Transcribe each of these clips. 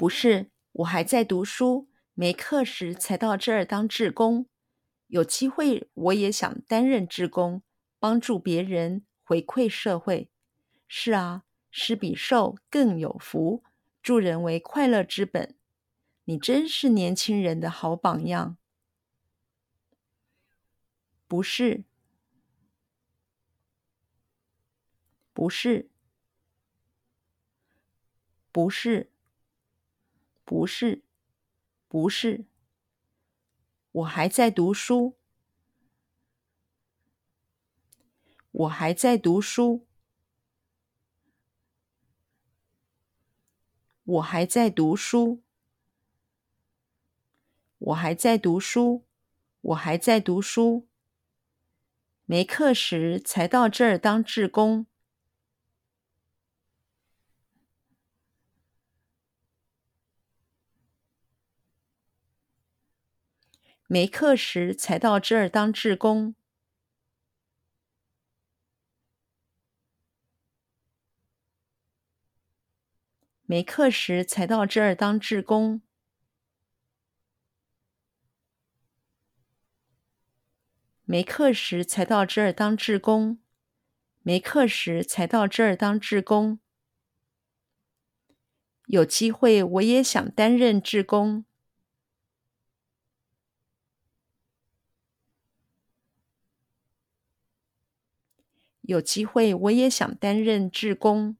不是，我还在读书，没课时才到这儿当志工。有机会，我也想担任志工，帮助别人，回馈社会。是啊，施比受更有福，助人为快乐之本。你真是年轻人的好榜样。不是，不是，不是，不是，不是。我还在读书，我还在读书，我还在读书，我还在读书，我还在读书。没课时才到这儿当志工。没课时才到这儿当志工。没课时才到这儿当志工。没课时才到这儿当志工。没课时才到这儿当志工。有机会我也想担任志工。有机会，我也想担任志工。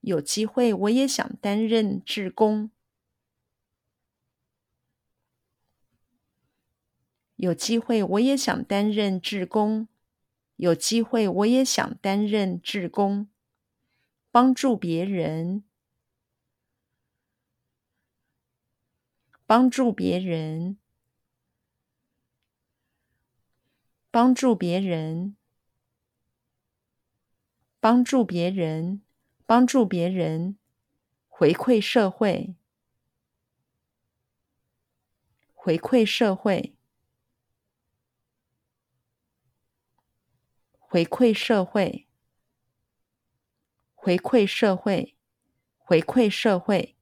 有机会，我也想担任志工。有机会，我也想担任志工。有机会，我也想担任志工，帮助别人。帮助别人，帮助别人，帮助别人，帮助别人，回馈社会，回馈社会，回馈社会，回馈社会，回馈社会。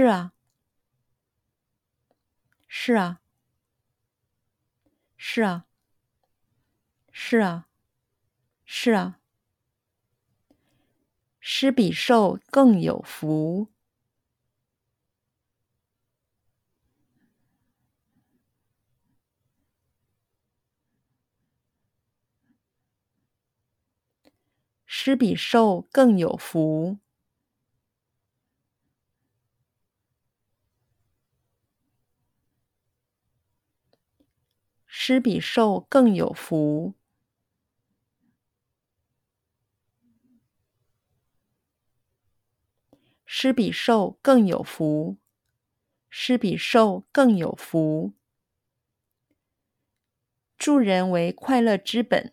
是啊，是啊，是啊，是啊，是啊。施比受更有福。施比受更有福。施比受更有福。施比受更有福。施比受更有福。助人为快乐之本。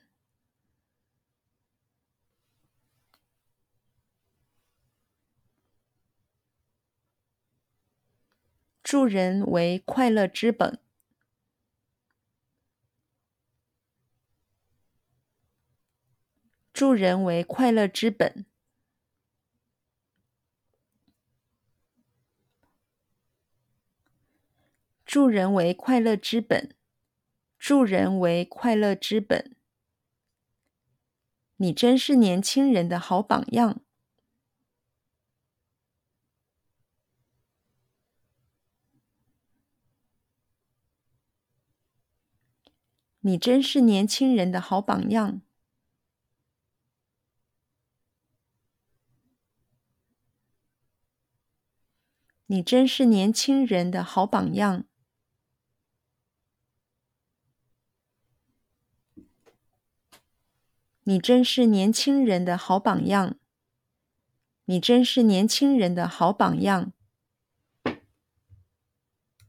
助人为快乐之本。助人为快乐之本。助人为快乐之本。助人为快乐之本。你真是年轻人的好榜样。你真是年轻人的好榜样。你真是年轻人的好榜样。你真是年轻人的好榜样。你真是年轻人的好榜样。